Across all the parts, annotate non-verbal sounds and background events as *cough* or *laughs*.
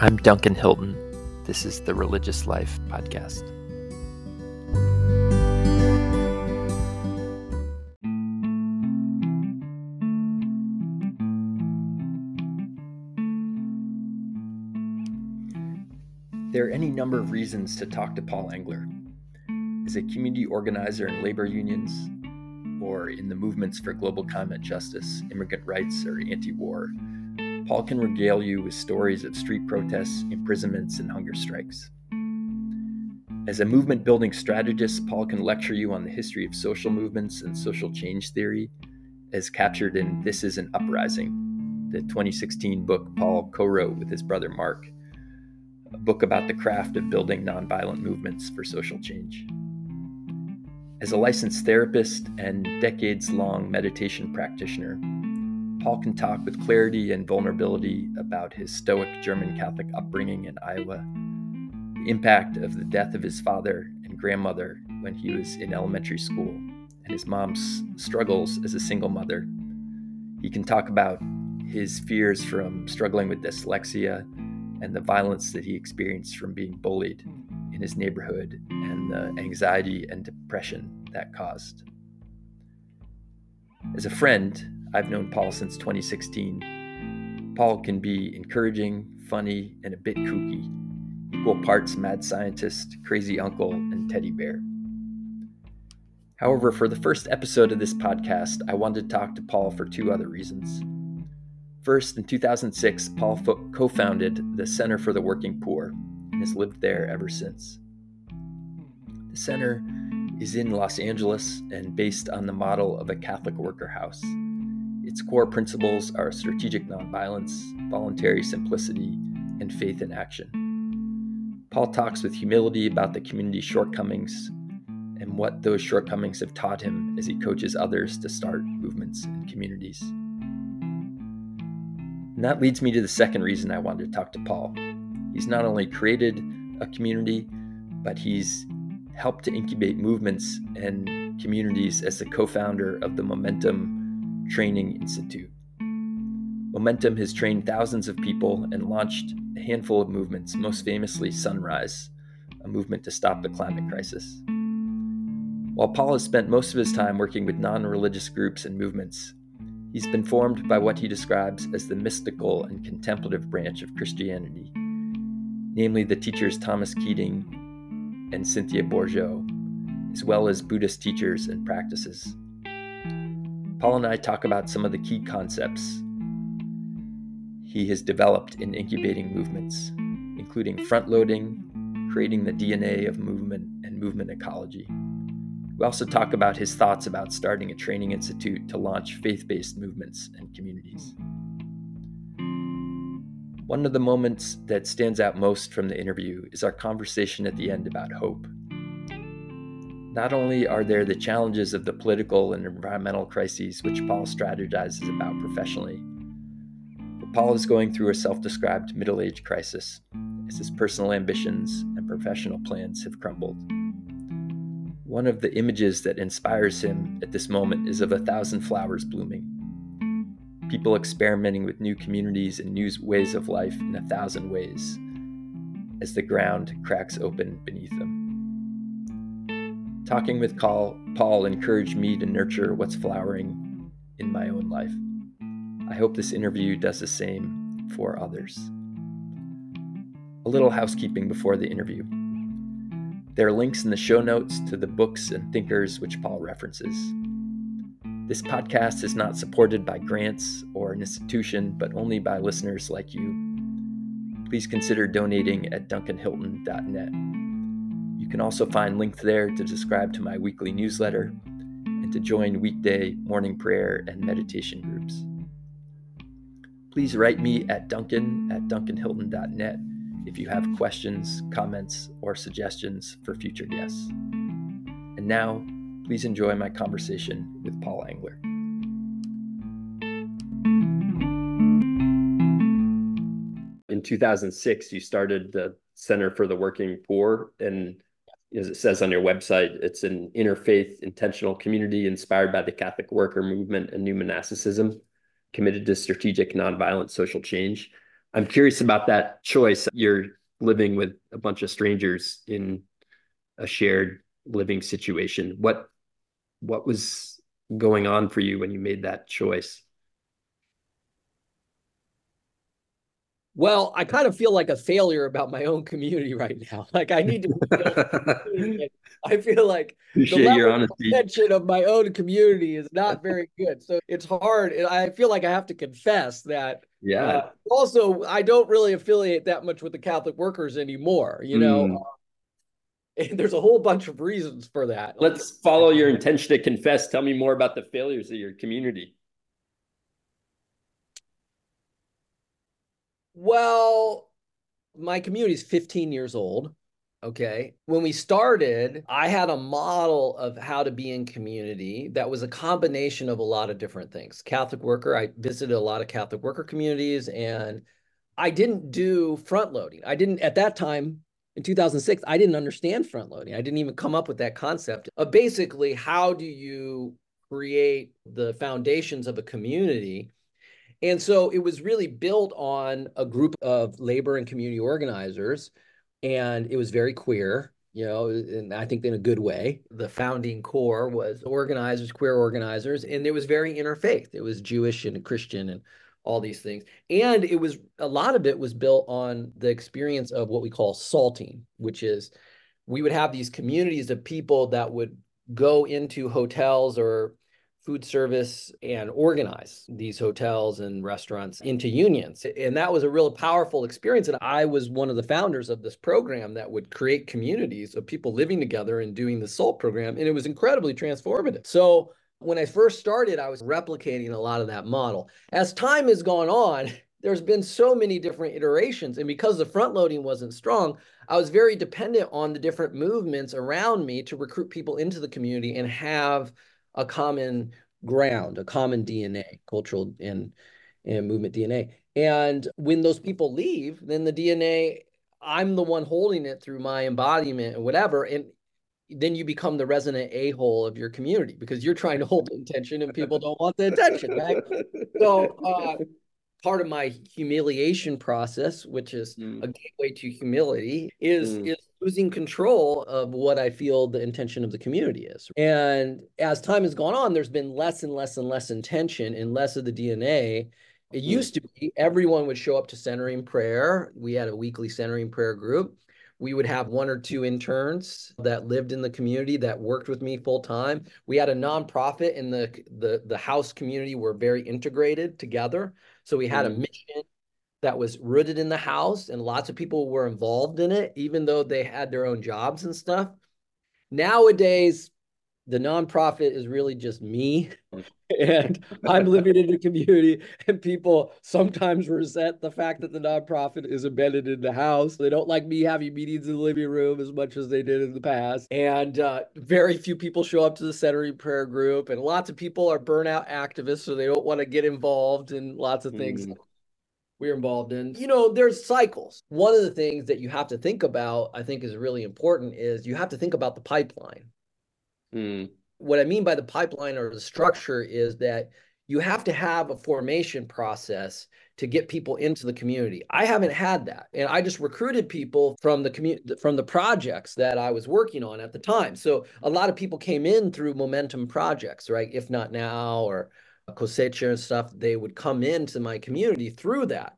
I'm Duncan Hilton. This is the Religious Life Podcast. There are any number of reasons to talk to Paul Engler. As a community organizer in labor unions, or in the movements for global climate justice, immigrant rights, or anti war, Paul can regale you with stories of street protests, imprisonments, and hunger strikes. As a movement building strategist, Paul can lecture you on the history of social movements and social change theory, as captured in This Is an Uprising, the 2016 book Paul co wrote with his brother Mark, a book about the craft of building nonviolent movements for social change. As a licensed therapist and decades long meditation practitioner, Paul can talk with clarity and vulnerability about his stoic German Catholic upbringing in Iowa, the impact of the death of his father and grandmother when he was in elementary school, and his mom's struggles as a single mother. He can talk about his fears from struggling with dyslexia and the violence that he experienced from being bullied in his neighborhood and the anxiety and depression that caused. As a friend, I've known Paul since 2016. Paul can be encouraging, funny, and a bit kooky, equal parts mad scientist, crazy uncle, and teddy bear. However, for the first episode of this podcast, I wanted to talk to Paul for two other reasons. First, in 2006, Paul fo- co founded the Center for the Working Poor and has lived there ever since. The center is in Los Angeles and based on the model of a Catholic worker house. Its core principles are strategic nonviolence, voluntary simplicity, and faith in action. Paul talks with humility about the community's shortcomings and what those shortcomings have taught him as he coaches others to start movements and communities. And that leads me to the second reason I wanted to talk to Paul. He's not only created a community, but he's helped to incubate movements and communities as the co founder of the Momentum Training Institute. Momentum has trained thousands of people and launched a handful of movements, most famously Sunrise, a movement to stop the climate crisis. While Paul has spent most of his time working with non religious groups and movements, he's been formed by what he describes as the mystical and contemplative branch of Christianity, namely the teachers Thomas Keating and Cynthia Bourgeault, as well as Buddhist teachers and practices. Paul and I talk about some of the key concepts he has developed in incubating movements, including front loading, creating the DNA of movement, and movement ecology. We also talk about his thoughts about starting a training institute to launch faith based movements and communities. One of the moments that stands out most from the interview is our conversation at the end about hope. Not only are there the challenges of the political and environmental crises which Paul strategizes about professionally, but Paul is going through a self described middle age crisis as his personal ambitions and professional plans have crumbled. One of the images that inspires him at this moment is of a thousand flowers blooming. People experimenting with new communities and new ways of life in a thousand ways as the ground cracks open beneath them. Talking with Paul encouraged me to nurture what's flowering in my own life. I hope this interview does the same for others. A little housekeeping before the interview. There are links in the show notes to the books and thinkers which Paul references. This podcast is not supported by grants or an institution, but only by listeners like you. Please consider donating at duncanhilton.net. You can also find links there to subscribe to my weekly newsletter and to join weekday morning prayer and meditation groups. Please write me at duncan at duncanhilton.net if you have questions, comments, or suggestions for future guests. And now, please enjoy my conversation with Paul Engler. In 2006, you started the Center for the Working Poor, and as it says on your website, it's an interfaith intentional community inspired by the Catholic worker movement and new monasticism, committed to strategic nonviolent social change. I'm curious about that choice. You're living with a bunch of strangers in a shared living situation. What what was going on for you when you made that choice? Well, I kind of feel like a failure about my own community *laughs* right now. Like I need to. I feel like *laughs* Appreciate the level of attention of my own community is not very good. So it's hard. I feel like I have to confess that. Yeah. Uh, also, I don't really affiliate that much with the Catholic workers anymore. You know. Mm. And there's a whole bunch of reasons for that. Let's follow your intention to confess. Tell me more about the failures of your community. Well, my community is 15 years old. Okay. When we started, I had a model of how to be in community that was a combination of a lot of different things. Catholic worker, I visited a lot of Catholic worker communities and I didn't do front loading. I didn't, at that time in 2006, I didn't understand front loading. I didn't even come up with that concept of basically how do you create the foundations of a community and so it was really built on a group of labor and community organizers, and it was very queer, you know, and I think in a good way. The founding core was organizers, queer organizers, and it was very interfaith. It was Jewish and Christian and all these things. And it was a lot of it was built on the experience of what we call salting, which is we would have these communities of people that would go into hotels or food service and organize these hotels and restaurants into unions. And that was a real powerful experience. And I was one of the founders of this program that would create communities of people living together and doing the SALT program. And it was incredibly transformative. So when I first started, I was replicating a lot of that model. As time has gone on, *laughs* there's been so many different iterations. And because the front loading wasn't strong, I was very dependent on the different movements around me to recruit people into the community and have a common ground, a common DNA, cultural and, and movement DNA. And when those people leave, then the DNA, I'm the one holding it through my embodiment and whatever. And then you become the resident a-hole of your community because you're trying to hold the intention and people don't want the attention right *laughs* so uh, part of my humiliation process, which is mm. a gateway to humility, is mm. is losing control of what I feel the intention of the community is. And as time has gone on, there's been less and less and less intention and less of the DNA. It mm. used to be everyone would show up to centering prayer. We had a weekly centering prayer group. We would have one or two interns that lived in the community that worked with me full time. We had a nonprofit in the the the house community. We're very integrated together. So we had a mission that was rooted in the house, and lots of people were involved in it, even though they had their own jobs and stuff. Nowadays, the nonprofit is really just me *laughs* and I'm living in the community and people sometimes resent the fact that the nonprofit is embedded in the house. They don't like me having meetings in the living room as much as they did in the past. And uh, very few people show up to the centering prayer group and lots of people are burnout activists so they don't want to get involved in lots of things. Mm. We're involved in, you know, there's cycles. One of the things that you have to think about, I think, is really important is you have to think about the pipeline Mm. What I mean by the pipeline or the structure is that you have to have a formation process to get people into the community. I haven't had that. And I just recruited people from the community from the projects that I was working on at the time. So a lot of people came in through momentum projects, right? If not now or Cosecha and stuff, they would come into my community through that.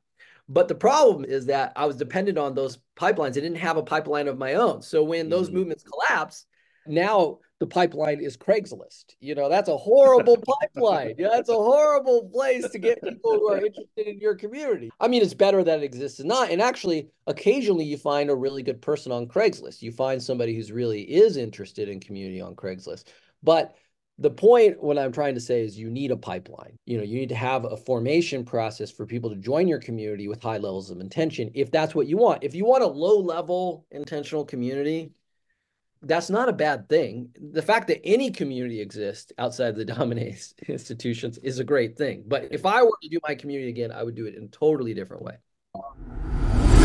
But the problem is that I was dependent on those pipelines. I didn't have a pipeline of my own. So when those mm-hmm. movements collapse, now the pipeline is Craigslist. You know, that's a horrible *laughs* pipeline. Yeah, that's a horrible place to get people who are interested in your community. I mean, it's better that it exists not. And actually, occasionally you find a really good person on Craigslist. You find somebody who's really is interested in community on Craigslist. But the point what i'm trying to say is you need a pipeline you know you need to have a formation process for people to join your community with high levels of intention if that's what you want if you want a low level intentional community that's not a bad thing. The fact that any community exists outside the *laughs* dominant institutions is a great thing. But if I were to do my community again, I would do it in a totally different way.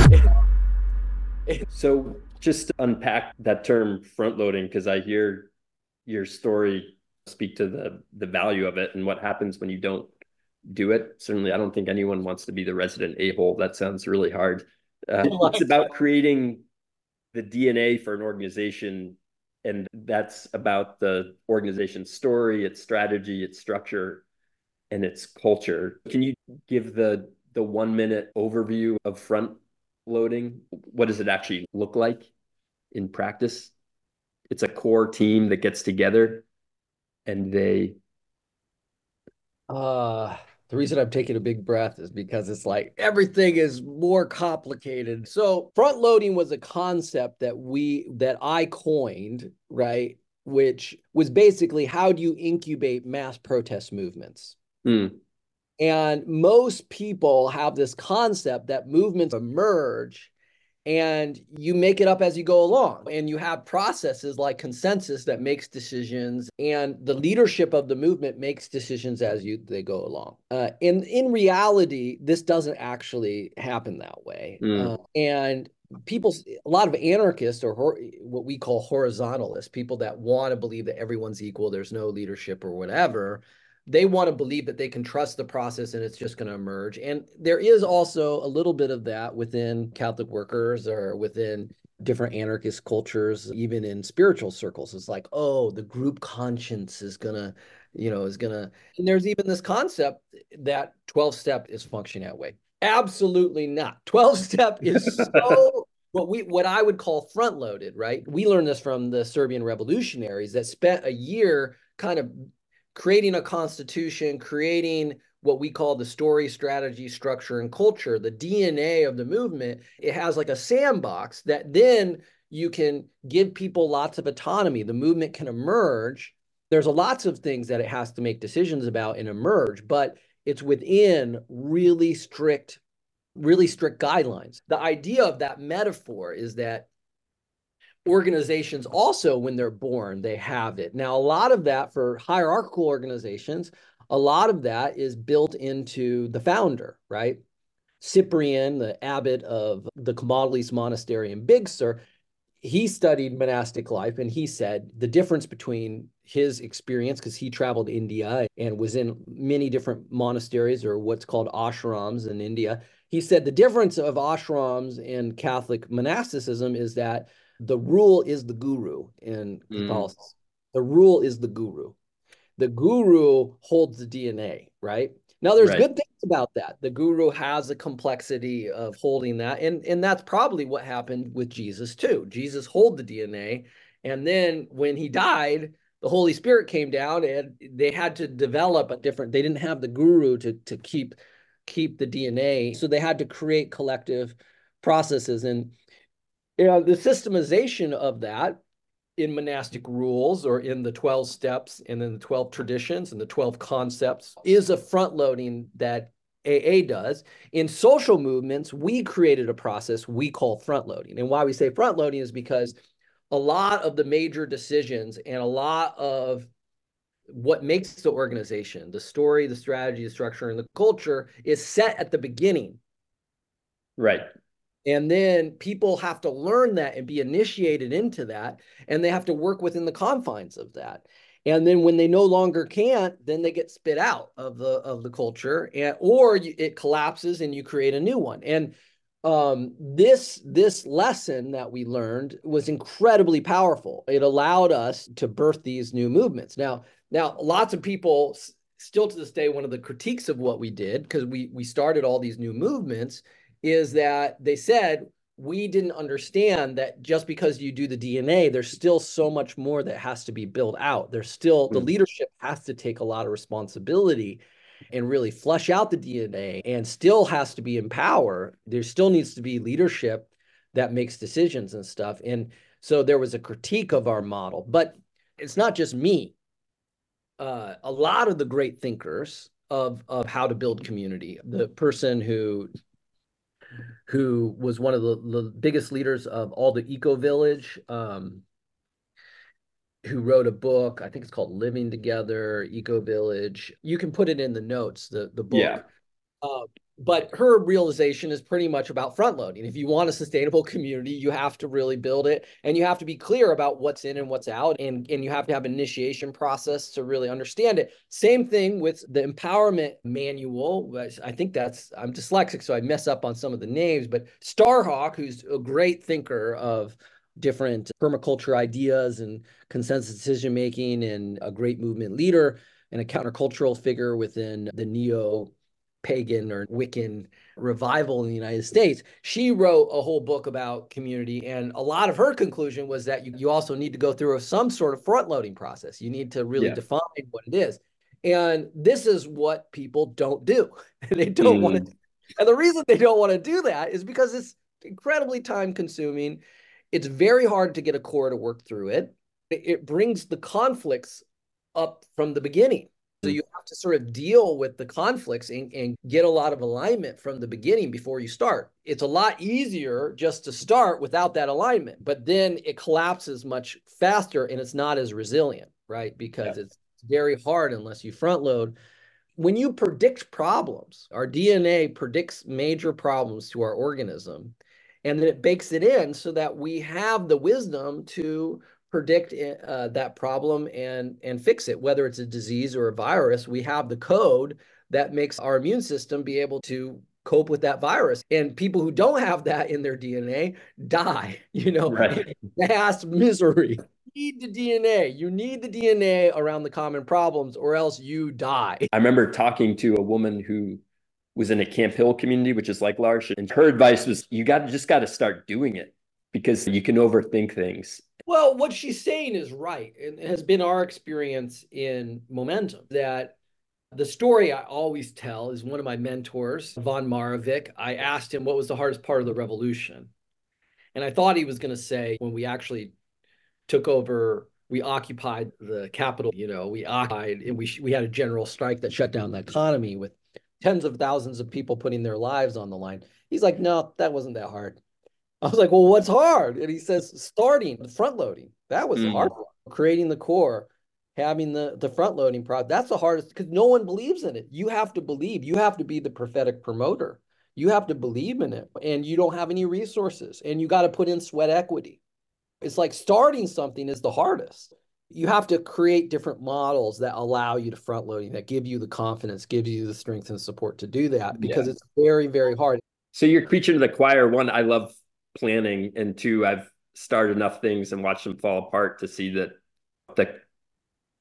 *laughs* so just unpack that term front loading because I hear your story speak to the the value of it and what happens when you don't do it. Certainly, I don't think anyone wants to be the resident a-hole. That sounds really hard. Uh, it's about creating the DNA for an organization, and that's about the organization's story, its strategy, its structure, and its culture. Can you give the the one minute overview of front loading? What does it actually look like in practice? It's a core team that gets together and they uh the reason I'm taking a big breath is because it's like everything is more complicated. So front loading was a concept that we that I coined, right? Which was basically how do you incubate mass protest movements? Mm. And most people have this concept that movements emerge and you make it up as you go along. And you have processes like consensus that makes decisions and the leadership of the movement makes decisions as you they go along. Uh, in in reality this doesn't actually happen that way. Mm. uh, and people a lot of anarchists or hor- what we call horizontalists people that want to believe that everyone's equal there's no leadership or whatever they want to believe that they can trust the process and it's just going to emerge. And there is also a little bit of that within Catholic workers or within different anarchist cultures, even in spiritual circles. It's like, oh, the group conscience is going to, you know, is going to. And there's even this concept that 12 step is functioning that way. Absolutely not. 12 step is so. *laughs* what we what I would call front loaded, right? We learned this from the Serbian revolutionaries that spent a year kind of creating a constitution, creating what we call the story, strategy, structure, and culture, the DNA of the movement. It has like a sandbox that then you can give people lots of autonomy. The movement can emerge. There's lots of things that it has to make decisions about and emerge, but it's within really strict, really strict guidelines. The idea of that metaphor is that organizations also when they're born they have it. Now a lot of that for hierarchical organizations a lot of that is built into the founder right? Cyprian the abbot of the Camaldolese monastery in big sur he studied monastic life and he said the difference between his experience because he traveled india and was in many different monasteries or what's called ashrams in india he said the difference of ashrams and catholic monasticism is that the rule is the guru in Catholicism. Mm. The rule is the guru. The guru holds the DNA, right? Now, there's right. good things about that. The guru has a complexity of holding that, and and that's probably what happened with Jesus too. Jesus hold the DNA, and then when he died, the Holy Spirit came down, and they had to develop a different. They didn't have the guru to to keep keep the DNA, so they had to create collective processes and you know, the systemization of that in monastic rules or in the 12 steps and then the 12 traditions and the 12 concepts is a front loading that AA does. In social movements, we created a process we call front loading. And why we say front loading is because a lot of the major decisions and a lot of what makes the organization, the story, the strategy, the structure, and the culture is set at the beginning. Right. And then people have to learn that and be initiated into that. And they have to work within the confines of that. And then when they no longer can't, then they get spit out of the of the culture, and or you, it collapses and you create a new one. And um, this this lesson that we learned was incredibly powerful. It allowed us to birth these new movements. Now, now lots of people still to this day, one of the critiques of what we did because we we started all these new movements is that they said we didn't understand that just because you do the DNA, there's still so much more that has to be built out. There's still the hmm. leadership has to take a lot of responsibility and really flush out the DNA and still has to be in power. There still needs to be leadership that makes decisions and stuff. And so there was a critique of our model, but it's not just me. Uh, a lot of the great thinkers of of how to build community, the person who who was one of the, the biggest leaders of all the eco village um, who wrote a book. I think it's called living together eco village. You can put it in the notes the, the book. Yeah. Uh, but her realization is pretty much about front loading. If you want a sustainable community, you have to really build it and you have to be clear about what's in and what's out and, and you have to have an initiation process to really understand it. Same thing with the empowerment manual. I think that's I'm dyslexic, so I mess up on some of the names, but Starhawk, who's a great thinker of different permaculture ideas and consensus decision making and a great movement leader and a countercultural figure within the neo pagan or Wiccan revival in the United States. She wrote a whole book about community, and a lot of her conclusion was that you, you also need to go through some sort of front loading process. You need to really yeah. define what it is. And this is what people don't do. *laughs* they don't mm. want to. And the reason they don't want to do that is because it's incredibly time consuming. It's very hard to get a core to work through it. It brings the conflicts up from the beginning. So you have to sort of deal with the conflicts and, and, get a lot of alignment from the beginning before you start. It's a lot easier just to start without that alignment, but then it collapses much faster and it's not as resilient, right? Because yeah. it's very hard unless you front load. When you predict problems, our DNA predicts major problems to our organism, and then it bakes it in so that we have the wisdom to predict uh, that problem and and fix it whether it's a disease or a virus we have the code that makes our immune system be able to cope with that virus. And people who don't have that in their dna die *laughs* you know? Right. mass misery. *laughs* You need the dna you need the dna around the common problems or else you die. I remember talking to a woman who was in a Camphill community which is like l'arche and her advice was you got just got to start doing it because you can overthink things well, what she's saying is right. and it has been our experience in momentum that the story I always tell is one of my mentors, Ivan Marovic. I asked him what was the hardest part of the revolution. And I thought he was going to say when we actually took over, we occupied the capital, you know, we occupied and we, we had a general strike that shut down the economy with tens of thousands of people putting their lives on the line. He's like, no, that wasn't that hard. I was like, well, what's hard? And he says, starting front loading. That was mm. hard. Creating the core, having the the front loading product. That's the hardest because no one believes in it. You have to believe. You have to be the prophetic promoter. You have to believe in it, and you don't have any resources, and you got to put in sweat equity. It's like starting something is the hardest. You have to create different models that allow you to front loading, that give you the confidence, gives you the strength and support to do that because yeah. it's very, very hard. So you're preaching to the choir. One, I love planning, and two, I've started enough things and watched them fall apart to see that the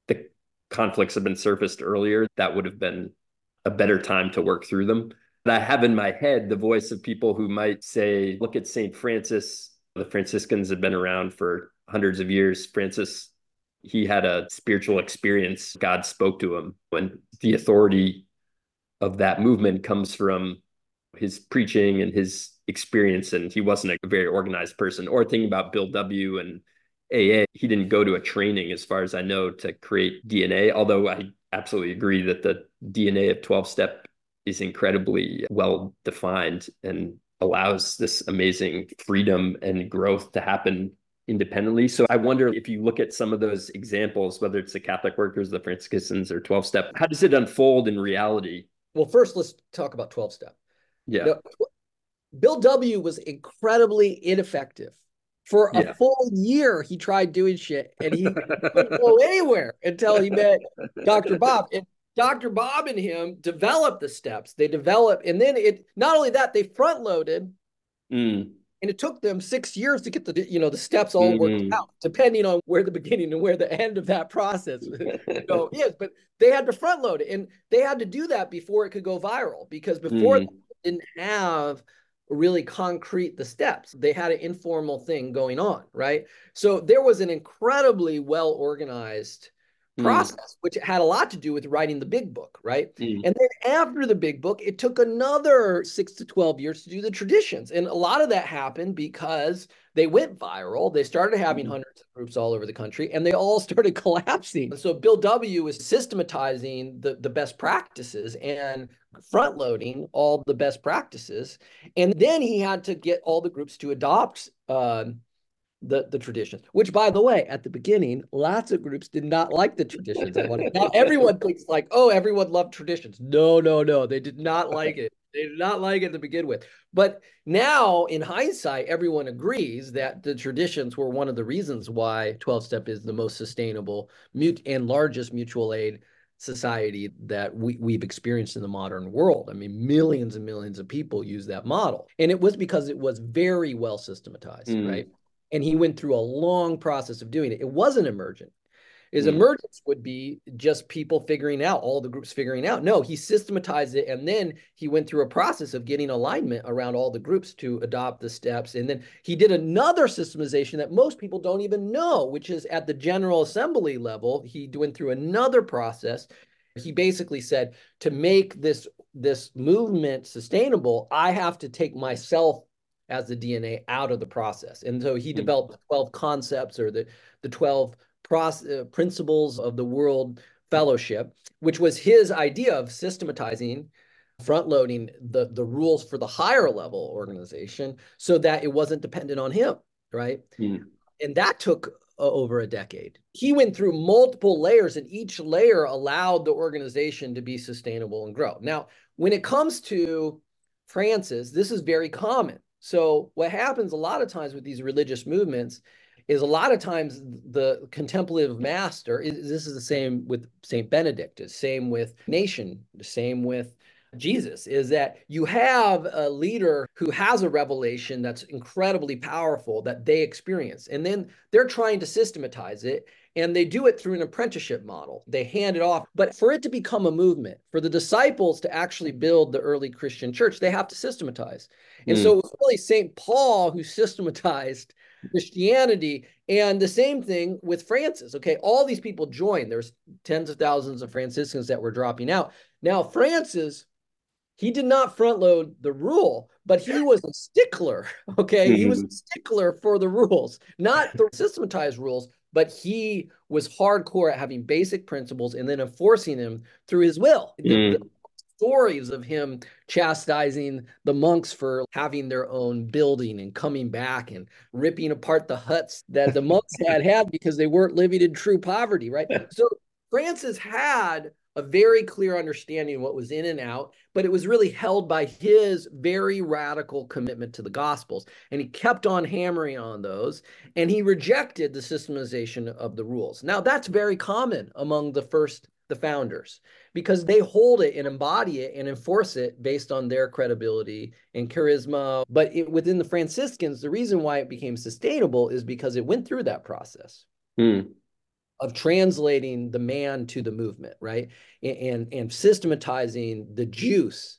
the conflicts have been surfaced earlier. That would have been a better time to work through them. But I have in my head the voice of people who might say, look at St. Francis. The Franciscans have been around for hundreds of years. Francis, he had a spiritual experience. God spoke to him. When the authority of that movement comes from his preaching and his experience and he wasn't a very organized person or thinking about bill w and aa he didn't go to a training as far as i know to create dna although i absolutely agree that the dna of 12 step is incredibly well defined and allows this amazing freedom and growth to happen independently. So I wonder if you look at some of those examples, whether it's the Catholic workers, the Franciscans, or 12 step, how does it unfold in reality? Well, first, let's talk about 12 step. Yeah. Bill W was incredibly ineffective. For a yeah. full year, he tried doing shit and he *laughs* couldn't go anywhere until he met Dr. Bob. And Dr. Bob and him developed the steps. They developed, and then it not only that, they front loaded. Mm. And it took them six years to get the you know the steps all mm-hmm. worked out, depending on where the beginning and where the end of that process *laughs* know, is. But they had to front load it, and they had to do that before it could go viral because before mm. Didn't have really concrete the steps. They had an informal thing going on, right? So there was an incredibly well organized mm. process, which had a lot to do with writing the big book, right? Mm. And then after the big book, it took another six to 12 years to do the traditions. And a lot of that happened because they went viral. They started having mm. hundreds of groups all over the country and they all *laughs* started collapsing. So Bill W is systematizing the, the best practices and front loading all the best practices. And then he had to get all the groups to adopt uh, the, the traditions, which by the way, at the beginning, lots of groups did not like the traditions. now everyone thinks like, oh, everyone loved traditions. No, no, no, they did not like it. They did not like it to begin with. But now, in hindsight, everyone agrees that the traditions were one of the reasons why 12 step is the most sustainable and largest mutual aid society that we, we've experienced in the modern world. I mean, millions and millions of people use that model. And it was because it was very well systematized, mm. right? And he went through a long process of doing it. It wasn't emergent His mm. emergence would be just people figuring out all the groups figuring out no he systematized it and then he went through a process of getting alignment around all the groups to adopt the steps and then he did another systemization that most people don't even know which is at the general assembly level he went through another process he basically said to make this this movement sustainable i have to take myself as the dna out of the process and so he mm. developed the 12 concepts or the the 12 process, uh, principles of the World Fellowship, which was his idea of systematizing, front loading the, the rules for the higher level organization so that it wasn't dependent on him, right? Mm. And that took uh, over a decade. He went through multiple layers, and each layer allowed the organization to be sustainable and grow. Now, when it comes to Francis, this is very common. So, what happens a lot of times with these religious movements is a lot of times the contemplative master is, this is the same with Saint Benedict, the same with nation, the same with Jesus is that you have a leader who has a revelation that's incredibly powerful that they experience. And then they're trying to systematize it and they do it through an apprenticeship model. They hand it off. But for it to become a movement, for the disciples to actually build the early Christian church, they have to systematize. And mm. so it was really St. Paul who systematized Christianity. And the same thing with Francis. Okay, all these people joined. There's tens of thousands of Franciscans that were dropping out. Now, Francis, he did not front load the rule, but he was a stickler. *laughs* Okay, he was a mm-hmm. stickler for the rules, not the systematized rules, but he was hardcore at having basic principles and then enforcing them through his will. Mm. The, stories of him chastising the monks for having their own building and coming back and ripping apart the huts that the monks *laughs* had had because they weren't living in true poverty, right? So Francis had a very clear understanding of what was in and out, but it was really held by his very radical commitment to the Gospels. And he kept on hammering on those, and he rejected the systemization of the rules. Now, that's very common among the first the founders because they hold it and embody it and enforce it based on their credibility and charisma. But it, within the Franciscans, the reason why it became sustainable is because it went through that process. Mm. Of translating the man to the movement, right? And, and, and systematizing the juice,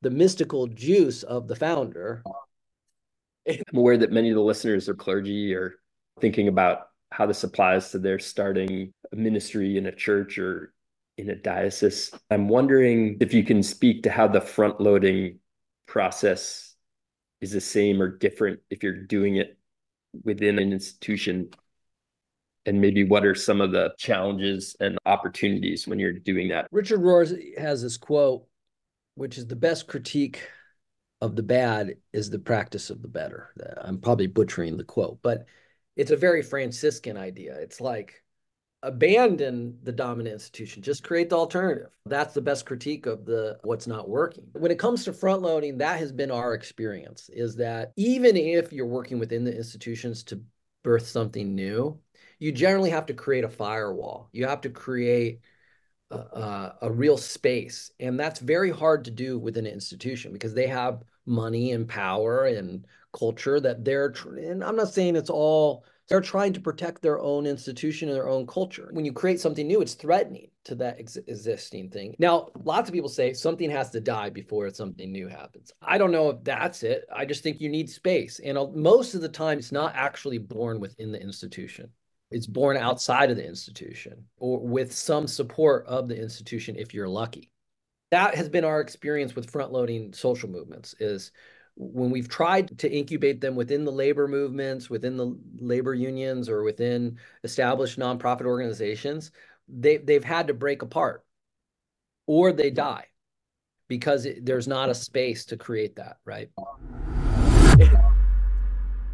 the mystical juice of the founder. I'm aware that many of the listeners are clergy or thinking about how this applies to their starting a ministry in a church or in a diocese. I'm wondering if you can speak to how the front loading process is the same or different if you're doing it within an institution and maybe what are some of the challenges and opportunities when you're doing that? Richard rohr has this quote which is the best critique of the bad is the practice of the better. I'm probably butchering the quote but it's a very franciscan idea. It's like abandon the dominant institution. Just create the alternative. That's the best critique of the what's not working. When it comes to front loading that has been our experience is that even if you're working within the institutions to birth something new you generally have to create a firewall you have to create a, a, real space and that's very hard to do within an institution because they have money and power and culture that they're and i'm not saying it's all they're trying to protect their own institution and their own culture. When you create something new, it's threatening to that ex- existing thing. Now, lots of people say something has to die before something new happens. I don't know if that's it. I just think you need space. And uh, most of the time, it's not actually born within the institution. It's born outside of the institution or with some support of the institution if you're lucky. That has been our experience with front loading social movements is when we've tried to incubate them within the labor movements, within the labor unions, or within established nonprofit organizations, they, they've had to break apart or they die because it, there's not a space to create that, right?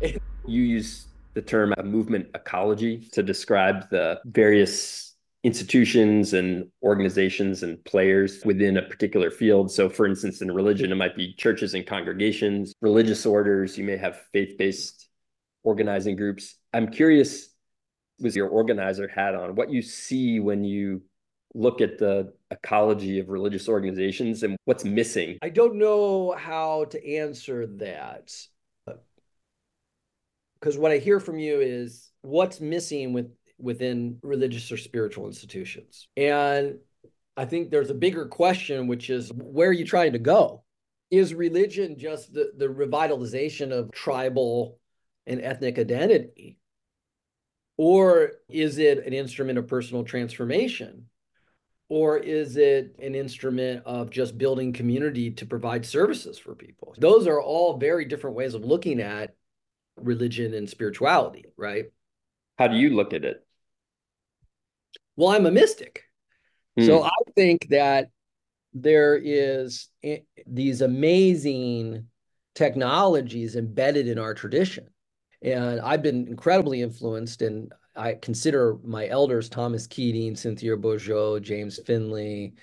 *laughs* you use the term uh, movement ecology to describe the various institutions and organizations and players within a particular field. So, for instance, in religion, it might be churches and congregations, religious orders, you may have faith based organizing groups. I'm curious, with your organizer hat on, what you see when you look at the ecology of religious organizations and what's missing? I don't know how to answer that. Because what I hear from you is what's missing with within religious or spiritual institutions. And I think there's a bigger question, which is where are you trying to go? Is religion just the, the revitalization of tribal and ethnic identity? Or is it an instrument of personal transformation? or is it an instrument of just building community to provide services for people? Those are all very different ways of looking at religion and spirituality, right? How do you look at it? Well, I'm a mystic. Mm. So I think that there is these amazing technologies embedded in our tradition. And I've been incredibly influenced and I consider my elders Thomas Keating, Cynthia Bourgeault, James Finley,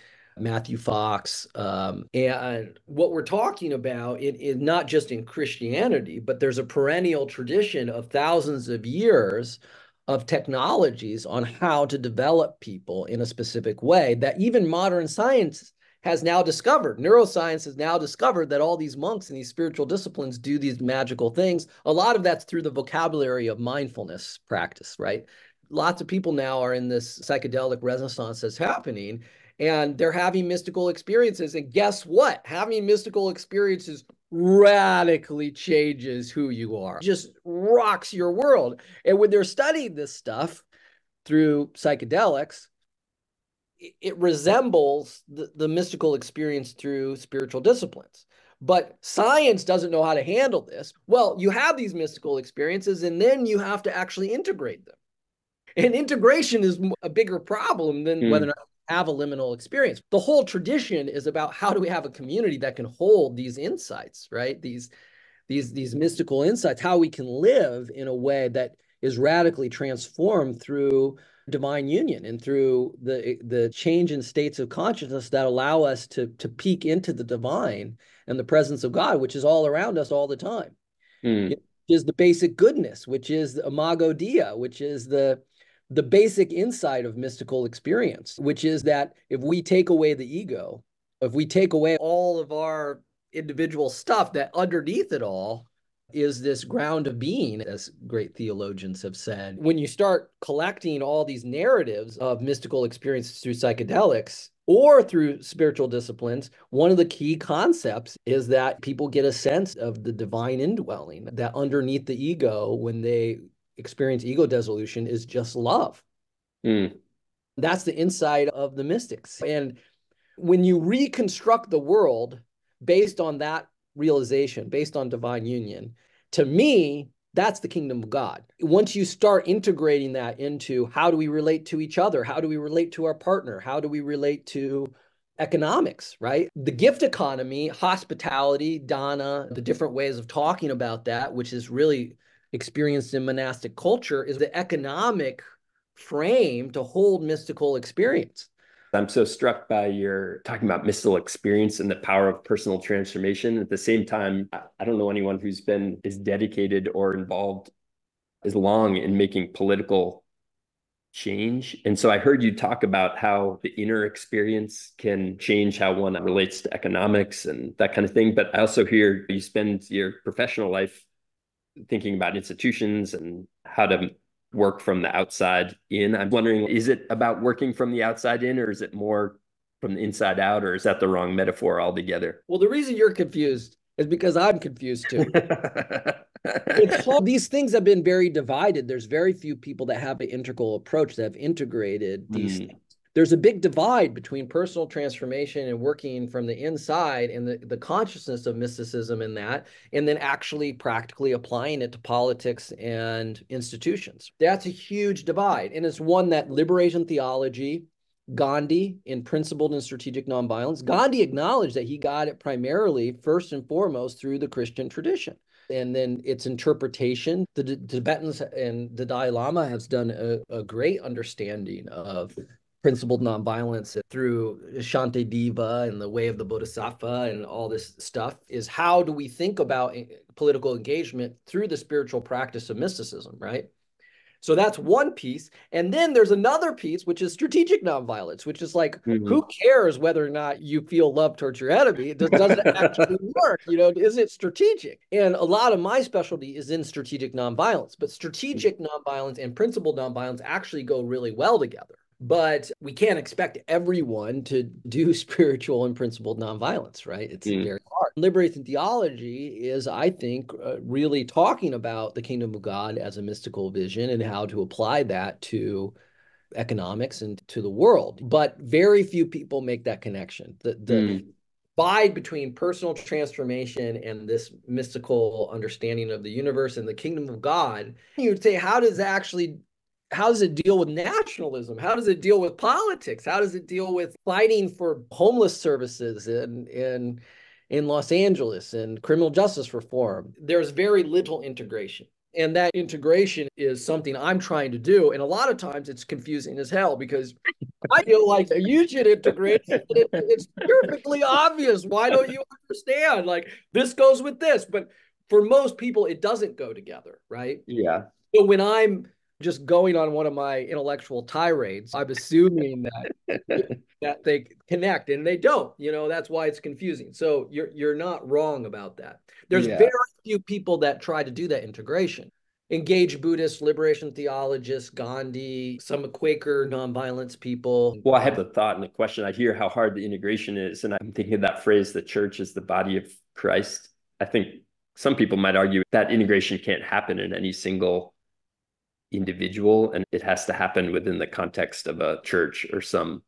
Matthew Fox. Um, and what we're talking about is not just in Christianity, but there's a perennial tradition of thousands of years of technologies on how to develop people in a specific way that even modern science has now discovered. Neuroscience has now discovered that all these monks and these spiritual disciplines do these magical things. A lot of that's through the vocabulary of mindfulness practice, right? Lots of people now are in this psychedelic renaissance that's happening and they're having mystical experiences. And guess what? Having mystical experiences radically changes who you are, just rocks your world. And when they're studying this stuff through psychedelics, it resembles the, the mystical experience through spiritual disciplines. But science doesn't know how to handle this. Well, you have these mystical experiences, and then you have to actually integrate them. And integration is a bigger problem than mm. whether or not have a liminal experience. The whole tradition is about how do we have a community that can hold these insights, right? These these these mystical insights, how we can live in a way that is radically transformed through divine union and through the the change in states of consciousness that allow us to to peek into the divine and the presence of God, which is all around us all the time. Mm. Is the basic goodness, which is the imago Dei, which is the the basic insight of mystical experience, which is that if we take away the ego, if we take away all of our individual stuff, that underneath it all is this ground of being, as great theologians have said. When you start collecting all these narratives of mystical experiences through psychedelics, or through spiritual disciplines, one of the key concepts is that people get a sense of the divine indwelling, that underneath the ego, when they experience ego dissolution, is just love. Mm. That's the inside of the mystics. And when you reconstruct the world based on that realization based on divine union, to me, that's the kingdom of God. Once you start integrating that into how do we relate to each other? How do we relate to our partner? How do we relate to economics, right? The gift economy, hospitality, dana, the different ways of talking about that, which is really experienced in monastic culture, is the economic frame to hold mystical experience. I'm so struck by your talking about mystical experience and the power of personal transformation. At the same time, I don't know anyone who's been as dedicated or involved as long in making political change. And so I heard you talk about how the inner experience can change how one relates to economics and that kind of thing. But I also hear you spend your professional life thinking about institutions and how to work from the outside in. I'm wondering, is it about working from the outside in, or is it more from the inside out, or is that the wrong metaphor altogether? Well, the reason you're confused is because I'm confused too. *laughs* these things have been very divided. There's very few people that have an integral approach that have integrated these mm there's a big divide between personal transformation and working from the inside and the, the consciousness of mysticism in that, and then actually practically applying it to politics and institutions. That's a huge divide. And it's one that liberation theology, Gandhi in Principled and Strategic Nonviolence, Gandhi acknowledged that he got it primarily, first and foremost, through the Christian tradition. and then its interpretation. The, the Tibetans and the Dalai Lama has done a, a great understanding of principled nonviolence through Shantideva and the way of the Bodhisattva and all this stuff is how do we think about political engagement through the spiritual practice of mysticism, right? So that's one piece. And then there's another piece, which is strategic nonviolence, which is like, mm-hmm. who cares whether or not you feel love towards your enemy? It does, doesn't actually *laughs* work. You know, is it strategic? And a lot of my specialty is in strategic nonviolence, but strategic mm-hmm. nonviolence and principled nonviolence actually go really well together. But we can't expect everyone to do *laughs* spiritual and principled nonviolence, right? It's mm. very hard. Liberation theology is, I think, uh, really talking about the kingdom of God as a mystical vision and how to apply that to economics and to the world. But very few people make that connection. The, the mm divide between personal transformation and this mystical understanding of the universe and the kingdom of God, you would say, how does that actually how does it deal with nationalism? How does it deal with politics? How does it deal with fighting for homeless services in in in Los Angeles and criminal justice reform? There's very little integration. And that integration is something I'm trying to do. And a lot of times it's confusing as hell because *laughs* I feel like you should integrate. It, it's perfectly obvious. Why don't you understand? Like this goes with this. But for most people, it doesn't go together, right? Yeah. So when I'm just going on one of my intellectual tirades, I'm assuming that *laughs* that they connect and they don't. You know, that's why it's confusing. So you're you're not wrong about that. There's yeah. very few people that try to do that integration. Engage Buddhist liberation theologists, Gandhi, some Quaker nonviolence people. Well, I have a thought and a question. I hear how hard the integration is, and I'm thinking of that phrase, the church is the body of Christ. I think some people might argue that integration can't happen in any single individual and it has to happen within the context of a church or some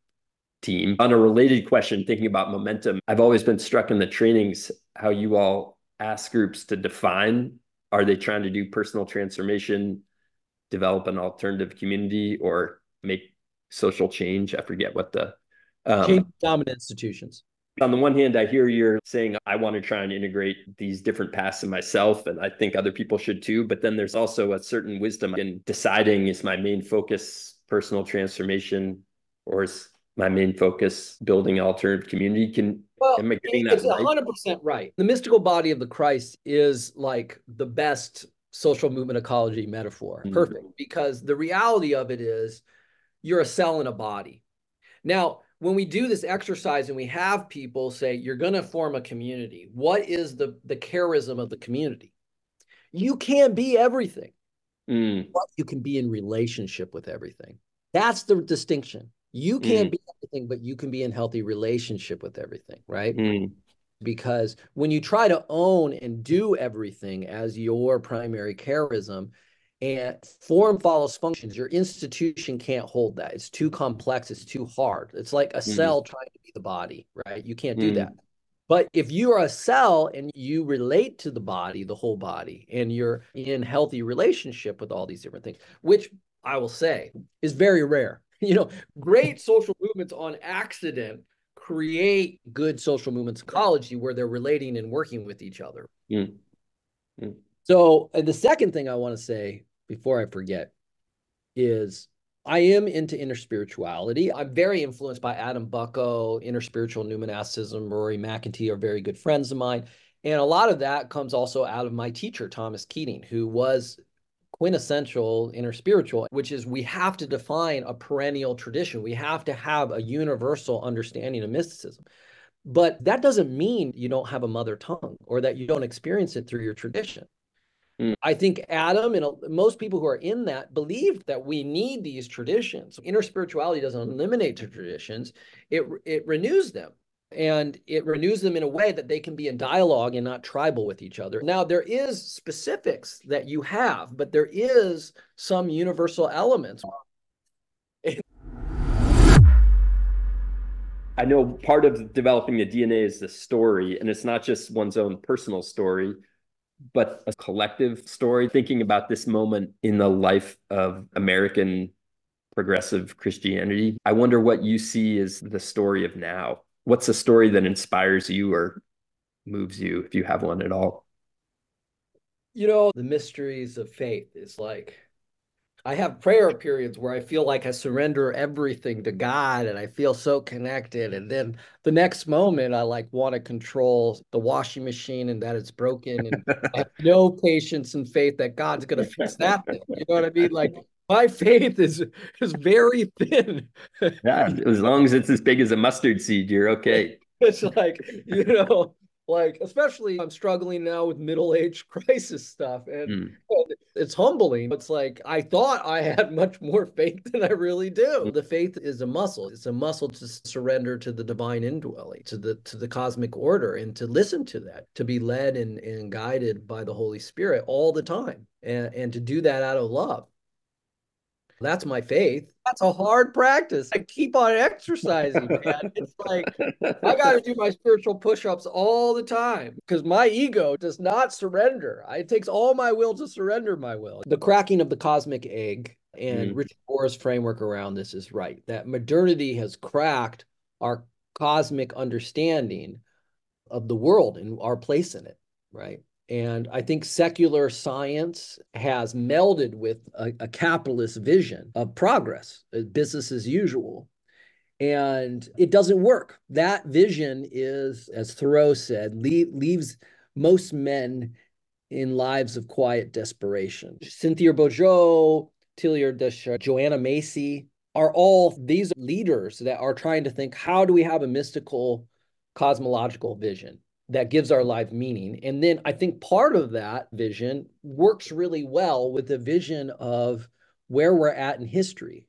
team. On a related question, thinking about momentum, I've always been struck in the trainings how you all ask groups to define are they trying to do personal transformation, develop an alternative community, or make social change? I forget what the um, change dominant institutions on the one hand, I hear you're saying I want to try and integrate these different paths in myself, and I think other people should too. But then there's also a certain wisdom in deciding is my main focus personal transformation or is my main focus building alternative community? Can well, am I getting that? It's hundred percent right. The mystical body of the Christ is like the best social movement ecology metaphor. Mm-hmm. Perfect. Because the reality of it is you're a cell in a body. Now, when we do this exercise and we have people say you're going to form a community what is the the charism of the community you can't be everything mm. but you can be in relationship with everything that's the distinction you can't mm. be everything but you can be in healthy relationship with everything right mm. because when you try to own and do everything as your primary charism and form follows functions. Your institution can't hold that. It's too complex. It's too hard. It's like a mm-hmm. cell trying to be the body, right? You can't do mm-hmm. that. But if you are a cell and you relate to the body, the whole body, and you're in healthy relationship with all these different things, which I will say is very rare. *laughs* You know, great social movements on accident create good social movements ecology where they're relating and working with each other. Mm. Mm. So, the second thing I want to say before I forget is I am into interspirituality. I'm very influenced by Adam Bucko, interspiritual new monasticism. Rory McEntee are very good friends of mine. And a lot of that comes also out of my teacher, Thomas Keating, who was quintessential interspiritual, which is we have to define a perennial tradition. We have to have a universal understanding of mysticism. But that doesn't mean you don't have a mother tongue or that you don't experience it through your tradition. Mm. I think Adam and most people who are in that believe that we need these traditions. Interspirituality doesn't eliminate the traditions; it it renews them, and it renews them in a way that they can be in dialogue and not tribal with each other. Now there is specifics that you have, but there is some universal elements. I know part of developing the DNA is the story, and it's not just one's own personal story but a collective story, thinking about this moment in the life of American progressive Christianity. I wonder what you see as the story of now. What's a story that inspires you or moves you, if you have one at all? You know, the mysteries of faith is like I have prayer periods where I feel like I surrender everything to God and I feel so connected. And then the next moment, I like want to control the washing machine and that it's broken. And I have no patience and faith that God's going to fix that thing. You know what I mean? Like my faith is is very thin. yeah, as long as it's as big as a mustard seed, you're okay. *laughs* It's like, you know, like especially i'm struggling now with middle-age *laughs* crisis stuff and, mm. it's humbling it's like i thought i had much more faith than i really do mm. the faith is a muscle it's a muscle to surrender to the divine indwelling to the to the cosmic order and to listen to that to be led and, and guided by the holy spirit all the time and, and to do that out of love that's my faith. That's a hard practice. I keep on exercising, man. It's like I got to do my spiritual push-ups all the time because my ego does not surrender. It takes all my will to surrender my will. The cracking of the cosmic egg and mm. Richard Rohr's framework around this is right. That modernity has cracked our cosmic understanding of the world and our place in it, right? And I think secular science has melded with a, a capitalist vision of progress, uh, business as usual. And it doesn't work. That vision is, as Thoreau said, leave, leaves most men in lives of quiet desperation. Cynthia Bourgeault, Teilhard de Chardin, Joanna Macy are all these leaders that are trying to think how do we have a mystical cosmological vision? That gives our life meaning. And then I think part of that vision works really well with the vision of where we're at in history.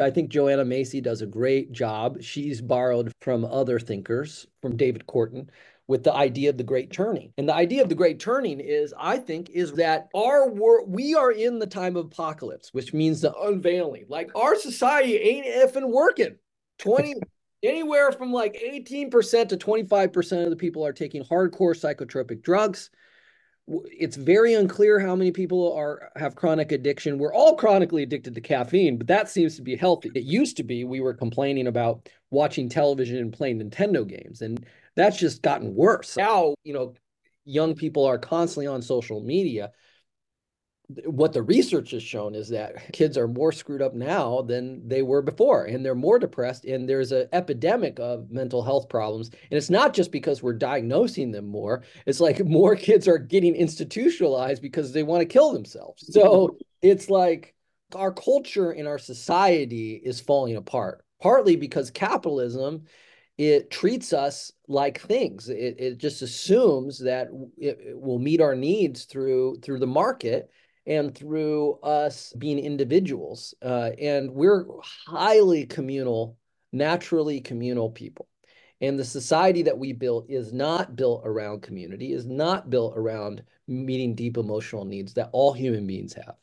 I think Joanna Macy does a great job. She's borrowed from other thinkers, from David Korten, with the idea of the great turning. And the idea of the great turning is, I think, is that our we are in the time of apocalypse, which means the unveiling. Like our society ain't effing working. 20, anywhere from like 18% to 25% of the people are taking hardcore psychotropic drugs. It's very unclear how many people are have chronic addiction. We're all chronically addicted to caffeine but that seems to be healthy. It used to be we were complaining about watching television and playing nintendo games and that's just gotten worse. Now you know young people are constantly on social media what the research has shown is that kids are more screwed up now than they were before and they're more depressed and there's an epidemic of mental health problems and it's not just because we're diagnosing them more it's like *laughs* more kids are getting institutionalized because they want to kill themselves. So it's like our culture and our society is falling apart partly because capitalism it treats us like things. It, it just assumes that it, it will meet our needs through through the market and through us being individuals. Uh, and we're highly communal, naturally communal people. And the society that we built is not built around community, is not built around meeting deep emotional needs that all human beings have.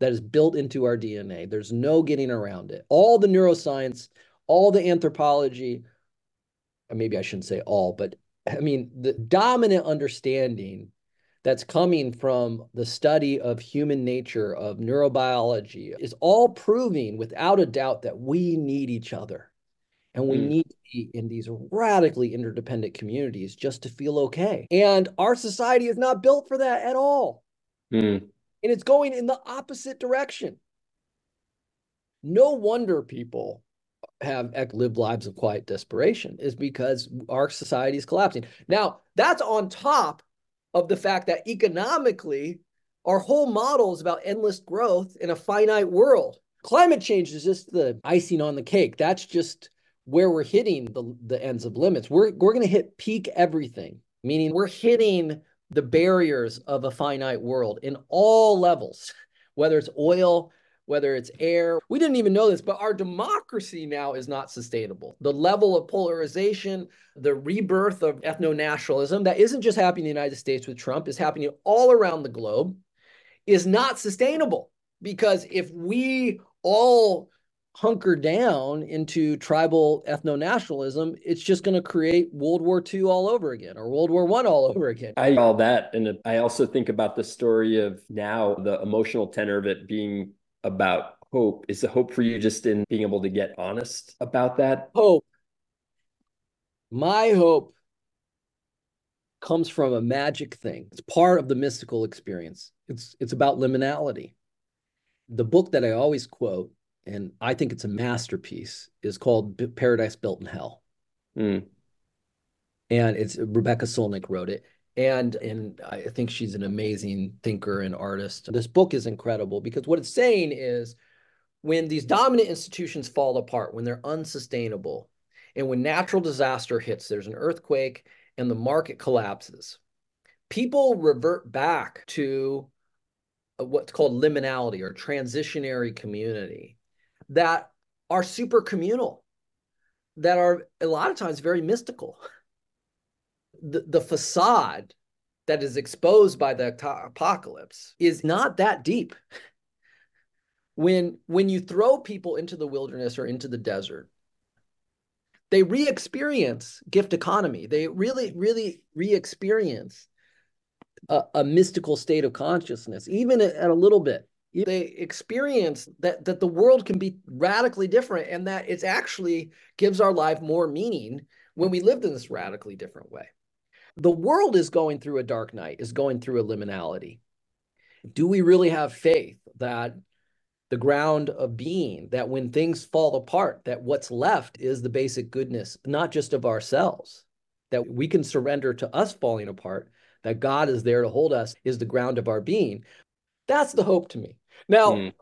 That is built into our DNA. There's no getting around it. All the neuroscience, all the anthropology, maybe I shouldn't say all, but I mean, the dominant understanding that's coming from the study of human nature, of neurobiology, is all proving without a doubt that we need each other. And we mm. need to be in these radically interdependent communities just to feel okay. And our society is not built for that at all. Mm. And it's going in the opposite direction. No wonder people have lived lives of quiet desperation is because our society is collapsing. Now, that's on top of the fact that economically, our whole model is about endless growth in a finite world. Climate change is just the icing on the cake. That's just where we're hitting the, the ends of limits. We're, we're going to hit peak everything, meaning we're hitting the barriers of a finite world in all levels, whether it's oil, whether it's air. We didn't even know this, but our democracy now is not sustainable. The level of polarization, the rebirth of ethno nationalism that isn't just happening in the United States with Trump, is happening all around the globe, is not sustainable. Because if we all hunker down into tribal ethno nationalism, it's just going to create World War II all over again or World War One all *laughs* over again. I all that, and I also think about the story of now the emotional tenor of it being about hope. Is the hope for you just in being able to get honest about that? Hope. My hope comes from a magic thing. It's part of the mystical experience. It's it's about liminality. The book that I always quote, and I think it's a masterpiece, is called Paradise Built in Hell. Mm. And it's Rebecca Solnit wrote it. And and I think she's an amazing thinker and artist. This book is incredible because what it's saying is when these dominant institutions fall apart, when they're unsustainable, and when natural disaster hits, there's an earthquake and the market collapses, people revert back to what's called liminality or transitionary community that are super communal, that are a lot of times very mystical. *laughs* The, facade that is exposed by the apocalypse is not that deep. When, when you throw people into the wilderness or into the desert, they re-experience gift economy. They really, really re-experience a, a, mystical state of consciousness, even at, at a little bit. They experience that that the world can be radically different, and that it actually gives our life more meaning when we lived in this radically different way. The world is going through a dark night, is going through a liminality. Do we really have faith that the ground of being that when things fall apart that what's left is the basic goodness not just of ourselves? That we can surrender to us falling apart that god is there to hold us is the ground of our being? That's the hope to me. Now mm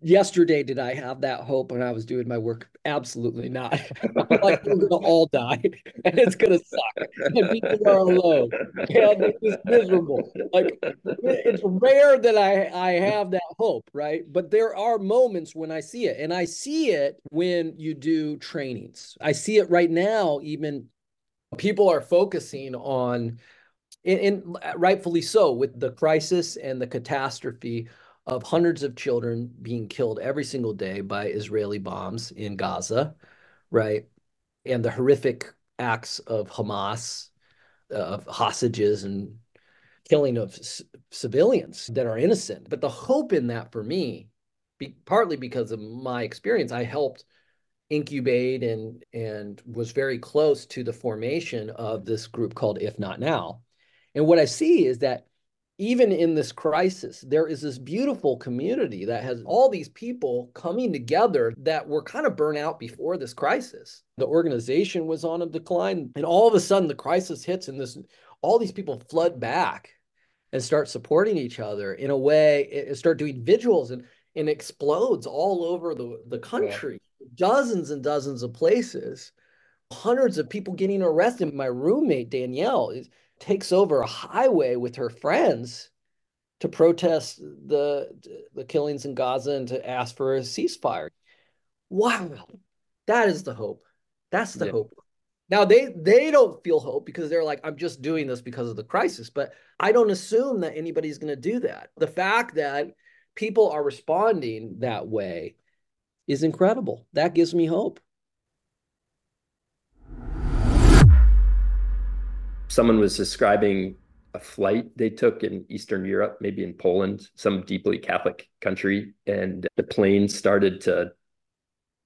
yesterday did I have that hope when I was doing my work? Absolutely not. *laughs* like we're gonna all die *laughs* and it's gonna suck and people are alone and it's miserable. Like it's rare that I I have that hope, right? But there are moments when I see it, and I see it when you do trainings. I see it right now, even people are focusing on and, and rightfully so with the crisis and the catastrophe of hundreds of children being killed every single day by Israeli bombs in Gaza, right? And the horrific acts of Hamas, uh, of hostages and killing of civilians that are innocent. But the hope in that for me, be, partly because of my experience, I helped incubate and and was very close to the formation of this group called If Not Now. And what I see is that even in this crisis, there is this beautiful community that has all these people coming together that were kind of burnt out before this crisis. The organization was on a decline, and all of a sudden the crisis hits, and this all these people flood back and start supporting each other in a way, and start doing vigils and and explodes all over the, the country, yeah. dozens and dozens of places, hundreds of people getting arrested. My roommate Danielle is takes over a highway with her friends to protest the the killings in Gaza and to ask for a ceasefire. Wow, that is the hope. That's the yeah. hope. Now they they don't feel hope because they're like I'm just doing this because of the crisis, but I don't assume that anybody's going to do that. The fact that people are responding that way is incredible. That gives me hope. Someone was describing a flight they took in Eastern Europe, maybe in Poland, some deeply Catholic country, and the plane started to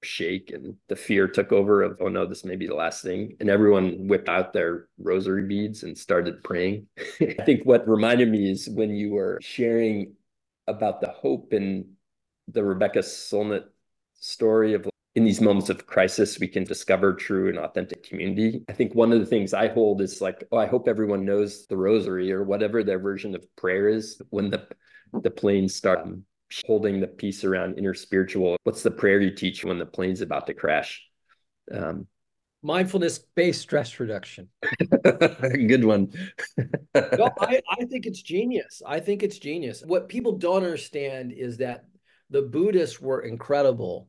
shake and the fear took over of oh no this may be the last thing. And everyone whipped out their rosary beads and started praying. *laughs* I think what reminded me is when you were sharing about the hope in the rebecca solnit story of in these moments of crisis, we can discover true and authentic community. I think one of the things I hold is like, oh, I hope everyone knows the rosary or whatever their version of prayer is when the the planes start holding the peace around interspiritual. What's the prayer you teach when the plane's about to crash? Um, Mindfulness based stress reduction. *laughs* Good one. no, *laughs* I, I think it's genius. I think it's genius. What people don't understand is that the Buddhists were incredible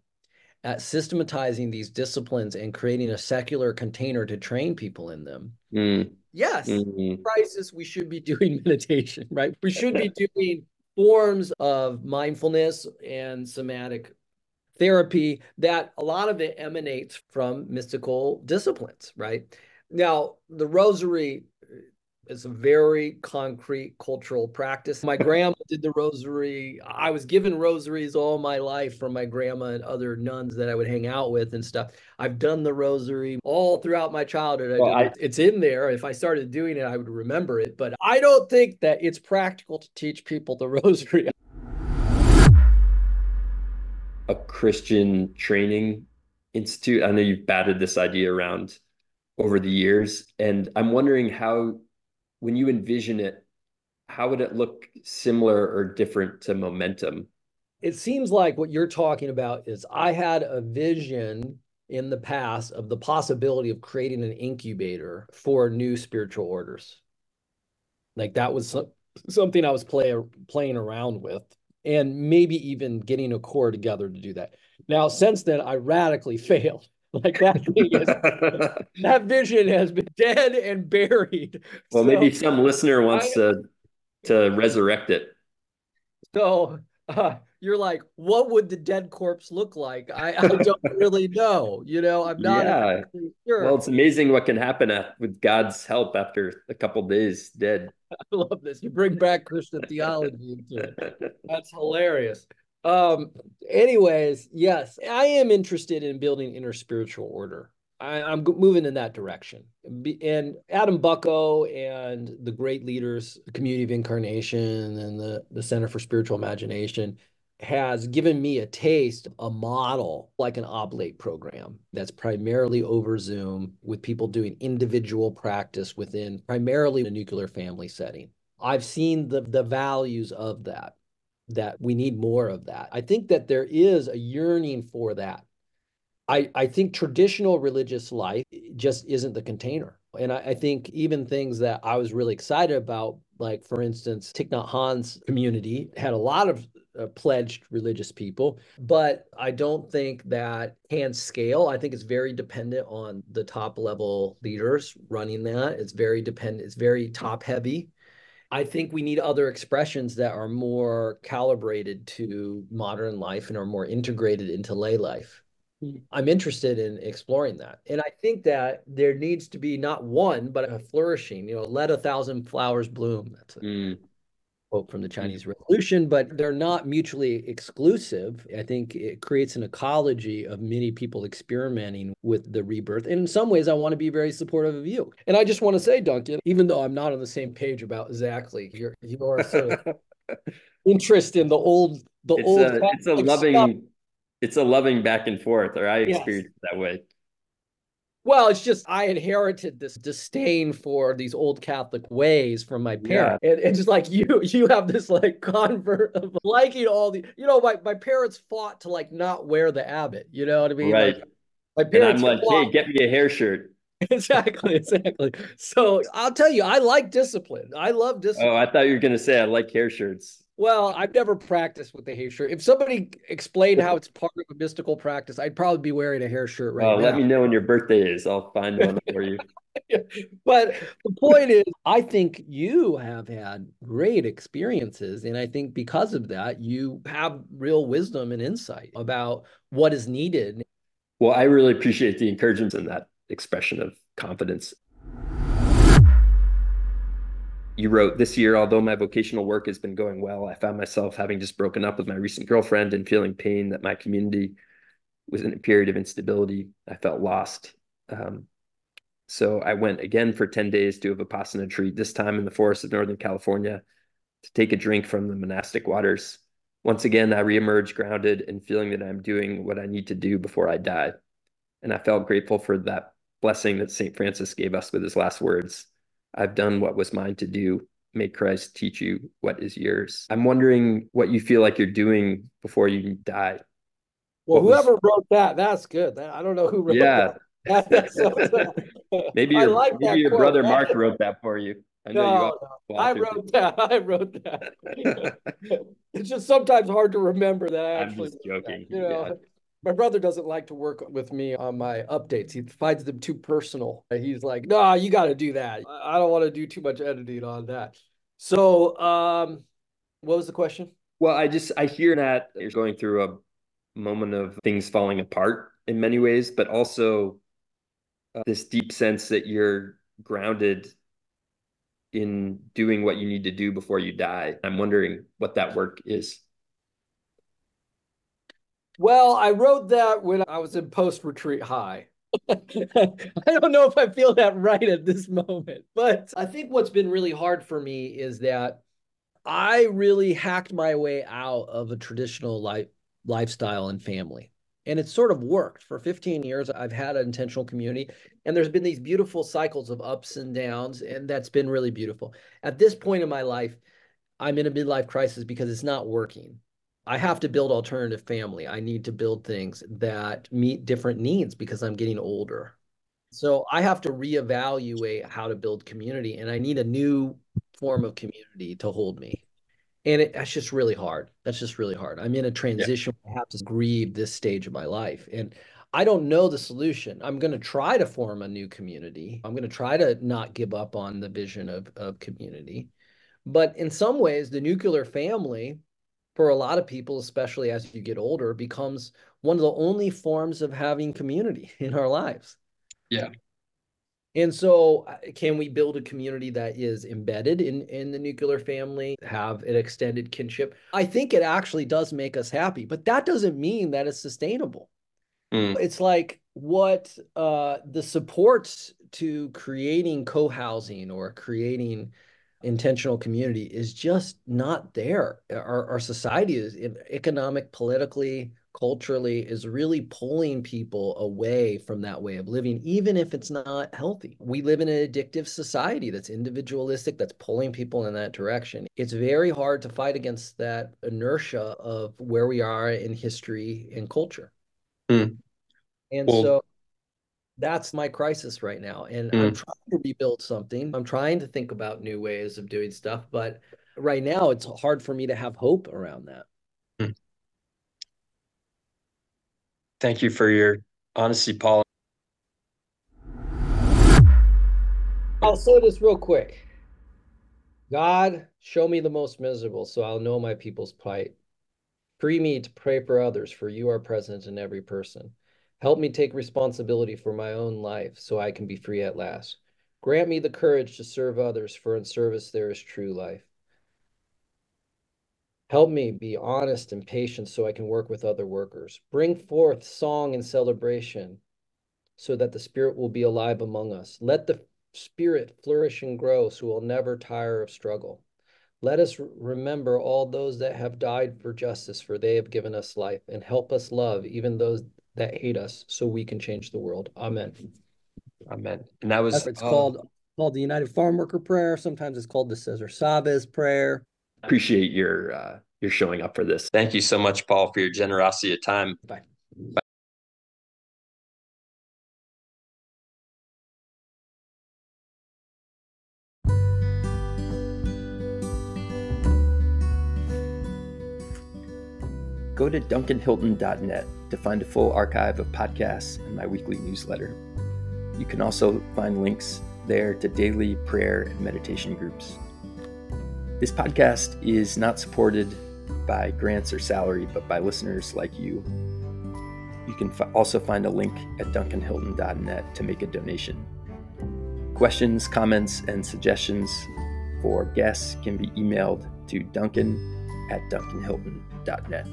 at systematizing these disciplines and creating a secular container to train people in them. Mm. Yes, mm-hmm. crisis, we should be *laughs* doing meditation, right? We should be *laughs* doing forms of mindfulness and somatic therapy that a lot of it emanates from mystical disciplines, right? Now, the rosary It's a very concrete cultural practice. My grandma did the rosary. I was given rosaries all my life from my grandma and other nuns that I would hang out with and stuff. I've done the rosary all throughout my childhood. Well, I, it's in there. If I started doing it, I would remember it. But I don't think that it's practical to teach people the *laughs* rosary. A Christian training institute. I know you've batted this idea around over the years, and I'm wondering how when you envision it, how would it look similar or different to momentum? It seems like what you're talking about is I had a vision in the past of the possibility of creating an incubator for new spiritual orders. Like that was something I was play, playing around with, and maybe even getting a core together to do that. Now, since then, I radically *laughs* failed. *laughs* Like that thing is *laughs* that vision has been dead and buried. Well, so, maybe some listener wants I, to to resurrect it. So uh, you're like, what would the dead corpse look like? I, I don't *laughs* really know. You know, I'm not yeah. sure. Well, it's amazing what can happen with God's help after a couple days dead. I love this. You bring back Christian theology into it. That's hilarious. Um, anyways, yes, I am interested in building interspiritual order. I, am moving in that direction. And Adam Bucko and the great leaders, Community of Incarnation and the, the Center for Spiritual Imagination, has given me a taste, a model like an oblate program that's primarily over Zoom with people doing individual practice within primarily a nuclear family setting. I've seen the, the values of that that we need more of that. I think that there is a yearning for that. I, I think traditional religious life just isn't the container. And I, I think even things that I was really excited about, like for instance, Thich Nhat Hanh's community had a lot of uh, pledged religious people, but I don't think that can scale. I think it's very dependent on the top level leaders running that. It's very dependent, it's very top heavy. I think we need other expressions that are more calibrated to modern life and are more integrated into lay life. Hmm. I'm interested in exploring that. And I think that there needs to be not one, but a flourishing, you know, let a thousand flowers bloom. That's a, mm quote from the mm-hmm. Chinese Revolution, but they're not mutually exclusive. I think it creates an ecology of many people experimenting with the rebirth. And in some ways, I want to be very supportive of you. And I just want to say, Duncan, even though I'm not on the same page about exactly your your sort of *laughs* interest in the old the it's old a, it's a loving stuff. it's a loving back and forth, or I experience yes. that way. Well, it's just I inherited this disdain for these old Catholic ways from my parents. Yeah. And, and just like *laughs* you, you have this like convert of liking all the, you know, my, my parents fought to like not wear the abbot. You know what I mean? Right. Like, my parents and I'm like, fought. hey, get me a hair shirt. *laughs* exactly, exactly. So I'll tell you, I like discipline. I love discipline. Oh, I thought you were gonna say I like hair shirts. Well, I've never practiced with the hair shirt. If somebody explained how *laughs* it's part of a mystical practice, I'd probably be wearing a hair shirt right oh, now. Let me know when your birthday is. I'll find one for you. *laughs* but the point is, I think you have had great experiences. And I think because of that, you have real wisdom and insight about what is needed. Well, I really appreciate the encouragement and that expression of confidence you wrote this year, although my vocational work has been going well, I found myself having just broken up with my recent girlfriend and feeling pain that my community was in a period of instability. I felt lost. Um, so I went again for 10 days to a Vipassana retreat, this time in the forest of Northern California, to take a drink from the monastic waters. Once again, I reemerged grounded and feeling that I'm doing what I need to do before I die. And I felt grateful for that blessing that St. Francis gave us with his last words I've done what was mine to do. May Christ teach you what is yours. I'm wondering what you feel like you're doing before you die. Well, what whoever was... wrote that, that's good. I don't know who wrote yeah. that. *laughs* *laughs* maybe your, like maybe your brother Mark wrote that for you. I know no, you no, *laughs* I wrote that. I wrote that. it's just sometimes hard to remember that I actually. I'm just joking. That, you know, yeah. My brother doesn't like to work with me on my updates. He finds them too personal. He's like, "No, nah, you got to do that. I don't want to do too much editing on that." So, um, what was the question? Well, I just I hear that you're going through a moment of things falling apart in many ways, but also uh, this deep sense that you're grounded in doing what you need to do before you die. I'm wondering what that work is. Well, I wrote that when I was in post retreat high. *laughs* I don't know if I feel that right at this moment, but I think what's been really hard for me is that I really hacked my way out of a traditional life lifestyle and family. And it sort of worked. For 15 years, I've had an intentional community, and there's been these beautiful cycles of ups and downs, and that's been really beautiful. At this point in my life, I'm in a midlife crisis because it's not working. I have to build alternative family. I need to build things that meet different needs because I'm getting older. So I have to reevaluate how to build community, and I need a new form of community to hold me. And it, that's just really hard. That's just really hard. I'm in a transition. Yeah. I have to grieve this stage of my life. And I don't know the solution. I'm going to try to form a new community. I'm going to try to not give up on the vision of, of community. But in some ways, the nuclear family for a lot of people, especially as you get older, becomes one of the only forms of having community *laughs* in our lives. Yeah. And so, uh, can we build a community that is embedded in, in the nuclear family, have an extended kinship? I think it actually does make us happy, but that doesn't mean that it's sustainable. Mm. It's like what uh, the supports to creating co housing or creating intentional community is just not there. Our, our society is economic, politically, culturally is really pulling people away from that way of living, even if it's not healthy. We live in an addictive society that's individualistic, that's pulling people in that direction. It's very hard to fight against that inertia of where we are in history and culture. Mm. And well, so that's my crisis right now. And mm. I'm trying to rebuild something. I'm trying to think about new ways of doing stuff. But right now, it's hard for me to have hope around that. Mm. Thank you for your honesty, Paul. I'll say this real quick God, show me the most miserable so I'll know my people's plight. Free me to pray for others, for you are present in every person. Help me take responsibility for my own life so I can be free at last. Grant me the courage to serve others, for in service there is true life. Help me be honest and patient so I can work with other workers. Bring forth song and celebration so that the Spirit will be alive among us. Let the Spirit flourish and grow so we'll never tire of struggle. Let us remember all those that have died for justice, for they have given us life, and help us love even those that hate us so we can change the world. Amen. Amen. And that was it's uh, called called the United Farm Worker Prayer. Sometimes it's called the Cesar Chavez Prayer. Appreciate your uh, your showing up for this. Thank you so much, Paul, for your generosity of time. Bye. Bye. Go to duncanhilton.net to find a full archive of podcasts and my weekly newsletter. You can also find links there to daily prayer and meditation groups. This podcast is not supported by grants or salary, but by listeners like you. You can f- also find a link at duncanhilton.net to make a donation. Questions, comments, and suggestions for guests can be emailed to duncan at duncanhilton.net.